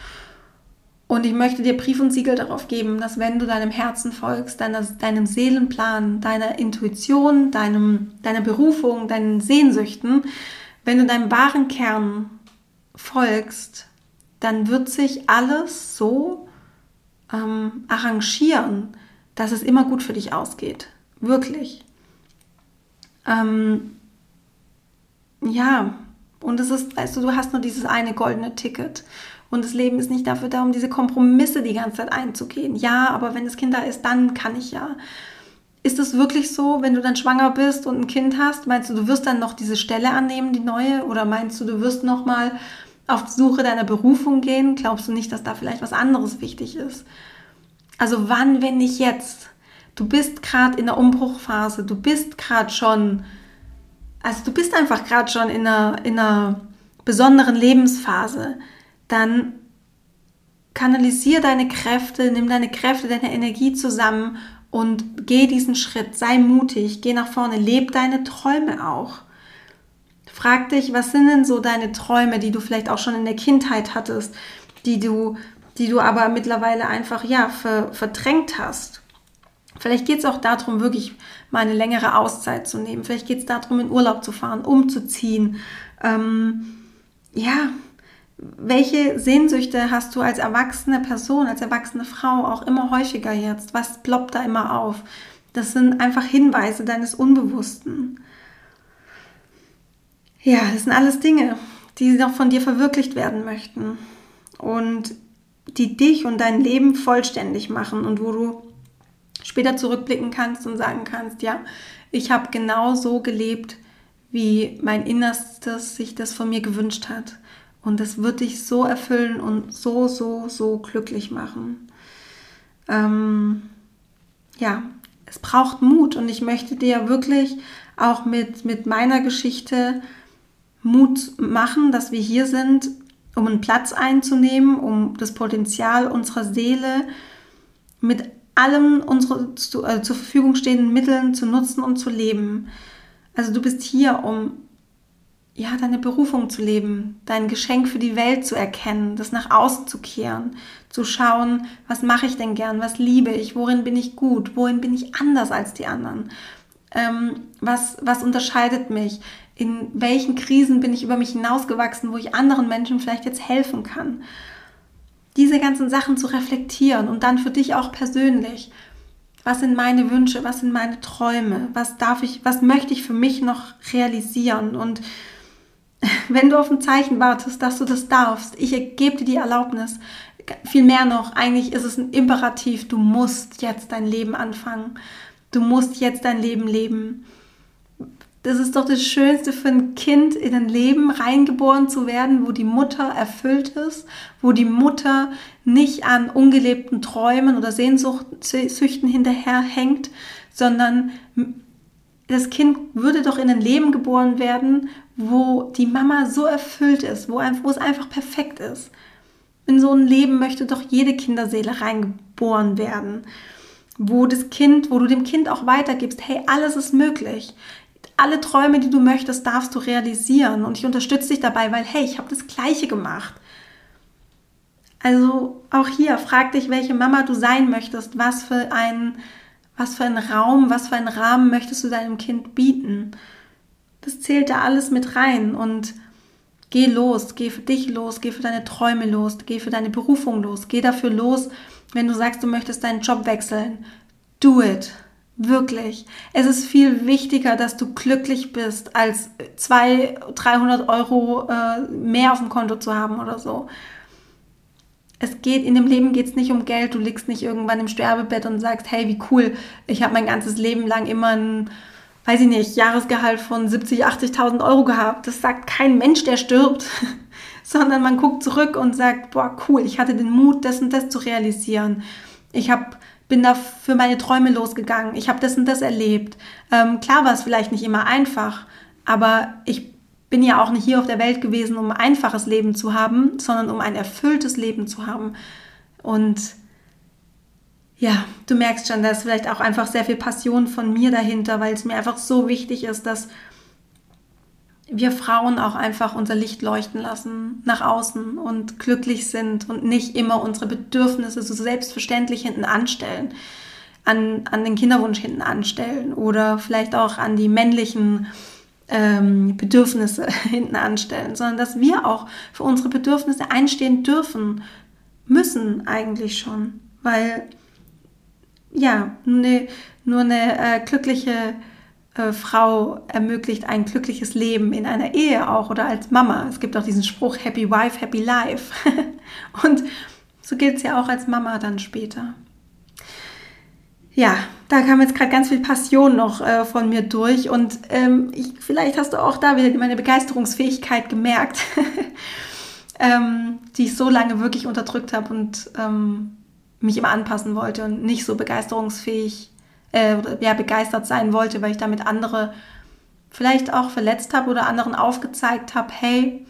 Und ich möchte dir Brief und Siegel darauf geben, dass wenn du deinem Herzen folgst, deiner, deinem Seelenplan, deiner Intuition, deinem, deiner Berufung, deinen Sehnsüchten, wenn du deinem wahren Kern folgst, dann wird sich alles so ähm, arrangieren, dass es immer gut für dich ausgeht. Wirklich. Ähm, ja, und es ist, weißt du, du hast nur dieses eine goldene Ticket. Und das Leben ist nicht dafür da, um diese Kompromisse die ganze Zeit einzugehen. Ja, aber wenn das Kind da ist, dann kann ich ja. ist es wirklich so, wenn du dann schwanger bist und ein Kind hast? Meinst du, du wirst dann noch diese Stelle annehmen, die neue? Oder meinst du, du wirst noch mal auf die Suche deiner Berufung gehen? Glaubst du nicht, dass da vielleicht was anderes wichtig ist? Also wann, wenn nicht jetzt? Du bist gerade in der Umbruchphase. Du bist gerade schon, also du bist einfach gerade schon in einer, in einer besonderen Lebensphase. Dann kanalisier deine Kräfte, nimm deine Kräfte, deine Energie zusammen und geh diesen Schritt, sei mutig, geh nach vorne, leb deine Träume auch. Frag dich, was sind denn so deine Träume, die du vielleicht auch schon in der Kindheit hattest, die du, die du aber mittlerweile einfach ja ver, verdrängt hast. Vielleicht geht es auch darum, wirklich mal eine längere Auszeit zu nehmen. Vielleicht geht es darum, in Urlaub zu fahren, umzuziehen. Ähm, ja, welche Sehnsüchte hast du als erwachsene Person, als erwachsene Frau auch immer häufiger jetzt? Was ploppt da immer auf? Das sind einfach Hinweise deines Unbewussten. Ja, das sind alles Dinge, die noch von dir verwirklicht werden möchten und die dich und dein Leben vollständig machen und wo du später zurückblicken kannst und sagen kannst, ja, ich habe genau so gelebt, wie mein Innerstes sich das von mir gewünscht hat. Und das wird dich so erfüllen und so, so, so glücklich machen. Ähm, ja, es braucht Mut und ich möchte dir wirklich auch mit, mit meiner Geschichte Mut machen, dass wir hier sind, um einen Platz einzunehmen, um das Potenzial unserer Seele mit allen unsere zu, äh, zur Verfügung stehenden Mitteln zu nutzen und zu leben. Also du bist hier, um ja, deine Berufung zu leben, dein Geschenk für die Welt zu erkennen, das nach außen zu kehren, zu schauen, was mache ich denn gern, was liebe ich, worin bin ich gut, worin bin ich anders als die anderen, ähm, was, was unterscheidet mich, in welchen Krisen bin ich über mich hinausgewachsen, wo ich anderen Menschen vielleicht jetzt helfen kann. Diese ganzen Sachen zu reflektieren und dann für dich auch persönlich. Was sind meine Wünsche? Was sind meine Träume? Was darf ich, was möchte ich für mich noch realisieren? Und wenn du auf ein Zeichen wartest, dass du das darfst, ich gebe dir die Erlaubnis. Viel mehr noch, eigentlich ist es ein Imperativ, du musst jetzt dein Leben anfangen. Du musst jetzt dein Leben leben. Das ist doch das Schönste für ein Kind, in ein Leben reingeboren zu werden, wo die Mutter erfüllt ist, wo die Mutter nicht an ungelebten Träumen oder Sehnsüchten hinterherhängt, sondern das Kind würde doch in ein Leben geboren werden, wo die Mama so erfüllt ist, wo, es einfach perfekt ist. In so ein Leben möchte doch jede Kinderseele reingeboren werden, wo das Kind, wo du dem Kind auch weitergibst, hey, alles ist möglich. Alle Träume, die du möchtest, darfst du realisieren und ich unterstütze dich dabei, weil hey, ich habe das Gleiche gemacht. Also auch hier, frag dich, welche Mama du sein möchtest, was für ein, was für einen Raum, was für einen Rahmen möchtest du deinem Kind bieten. Das zählt da alles mit rein und geh los, geh für dich los, geh für deine Träume los, geh für deine Berufung los, geh dafür los, wenn du sagst, du möchtest deinen Job wechseln. Do it. Wirklich. Es ist viel wichtiger, dass du glücklich bist, als 200, 300 Euro äh, mehr auf dem Konto zu haben oder so. Es geht, in dem Leben geht es nicht um Geld. Du liegst nicht irgendwann im Sterbebett und sagst, hey, wie cool, ich habe mein ganzes Leben lang immer ein weiß ich nicht, Jahresgehalt von 70, 80.000 Euro gehabt. Das sagt kein Mensch, der stirbt, sondern man guckt zurück und sagt, boah, cool, ich hatte den Mut, das und das zu realisieren. Ich hab, bin da für meine Träume losgegangen. Ich habe das und das erlebt. Ähm, klar war es vielleicht nicht immer einfach, aber ich bin ja auch nicht hier auf der Welt gewesen, um ein einfaches Leben zu haben, sondern um ein erfülltes Leben zu haben. Und ja, du merkst schon, da ist vielleicht auch einfach sehr viel Passion von mir dahinter, weil es mir einfach so wichtig ist, dass wir Frauen auch einfach unser Licht leuchten lassen nach außen und glücklich sind und nicht immer unsere Bedürfnisse so selbstverständlich hinten anstellen, an, an den Kinderwunsch hinten anstellen oder vielleicht auch an die männlichen ähm, Bedürfnisse hinten anstellen, sondern dass wir auch für unsere Bedürfnisse einstehen dürfen, müssen eigentlich schon, weil ja, eine, nur eine äh, glückliche äh, Frau ermöglicht ein glückliches Leben in einer Ehe auch oder als Mama. Es gibt auch diesen Spruch Happy Wife, Happy Life. Und so gilt es ja auch als Mama dann später. Ja, da kam jetzt gerade ganz viel Passion noch äh, von mir durch und ähm, ich, vielleicht hast du auch da wieder meine Begeisterungsfähigkeit gemerkt, ähm, die ich so lange wirklich unterdrückt habe und ähm, mich immer anpassen wollte und nicht so begeisterungsfähig, äh, ja, begeistert sein wollte, weil ich damit andere vielleicht auch verletzt habe oder anderen aufgezeigt habe, hey,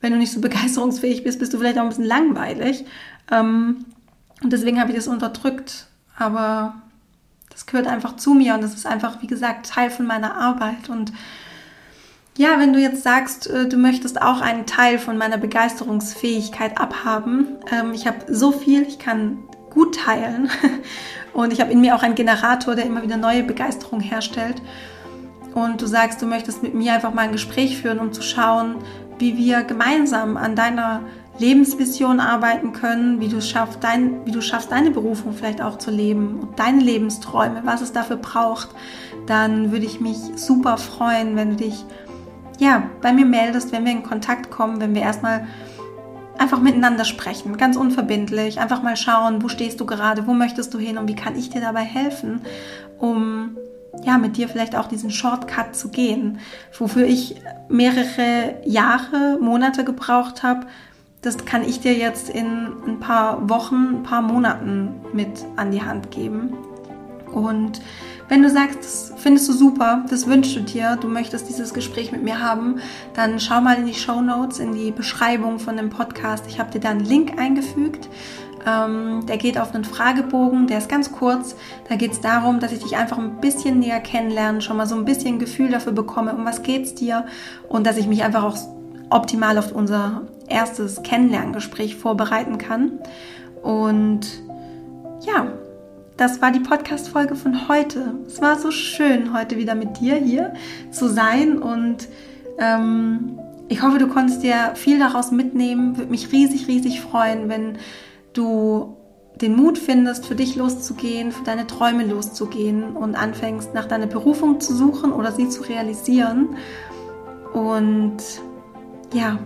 wenn du nicht so begeisterungsfähig bist, bist du vielleicht auch ein bisschen langweilig. Ähm, und deswegen habe ich das unterdrückt. Aber das gehört einfach zu mir und das ist einfach, wie gesagt, Teil von meiner Arbeit. Und ja, wenn du jetzt sagst, äh, du möchtest auch einen Teil von meiner Begeisterungsfähigkeit abhaben, ähm, ich habe so viel, ich kann gut teilen und ich habe in mir auch einen Generator, der immer wieder neue Begeisterung herstellt. Und du sagst, du möchtest mit mir einfach mal ein Gespräch führen, um zu schauen, wie wir gemeinsam an deiner Lebensvision arbeiten können, wie du, schaffst, dein, wie du schaffst, deine Berufung vielleicht auch zu leben und deine Lebensträume, was es dafür braucht, dann würde ich mich super freuen, wenn du dich ja, bei mir meldest, wenn wir in Kontakt kommen, wenn wir erstmal einfach miteinander sprechen, ganz unverbindlich, einfach mal schauen, wo stehst du gerade, wo möchtest du hin und wie kann ich dir dabei helfen, um ja, mit dir vielleicht auch diesen Shortcut zu gehen, wofür ich mehrere Jahre, Monate gebraucht habe, das kann ich dir jetzt in ein paar Wochen, ein paar Monaten mit an die Hand geben. Und wenn du sagst, das findest du super, das wünschst du dir, du möchtest dieses Gespräch mit mir haben, dann schau mal in die Show Notes, in die Beschreibung von dem Podcast. Ich habe dir da einen Link eingefügt. Ähm, der geht auf einen Fragebogen, der ist ganz kurz. Da geht es darum, dass ich dich einfach ein bisschen näher kennenlerne, schon mal so ein bisschen Gefühl dafür bekomme, um was geht es dir und dass ich mich einfach auch optimal auf unser erstes Kennenlerngespräch vorbereiten kann. Und ja, das war die Podcast-Folge von heute. Es war so schön, heute wieder mit dir hier zu sein und ähm, ich hoffe, du konntest dir viel daraus mitnehmen. Würde mich riesig, riesig freuen, wenn du den Mut findest, für dich loszugehen, für deine Träume loszugehen und anfängst, nach deiner Berufung zu suchen oder sie zu realisieren. Und ja,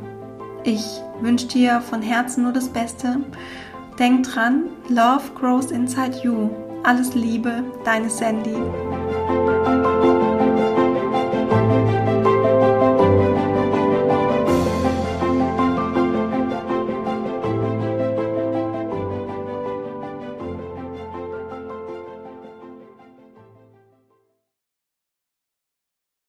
ich wünsche dir von Herzen nur das Beste. Denk dran, Love grows inside you. Alles Liebe, deine Sandy.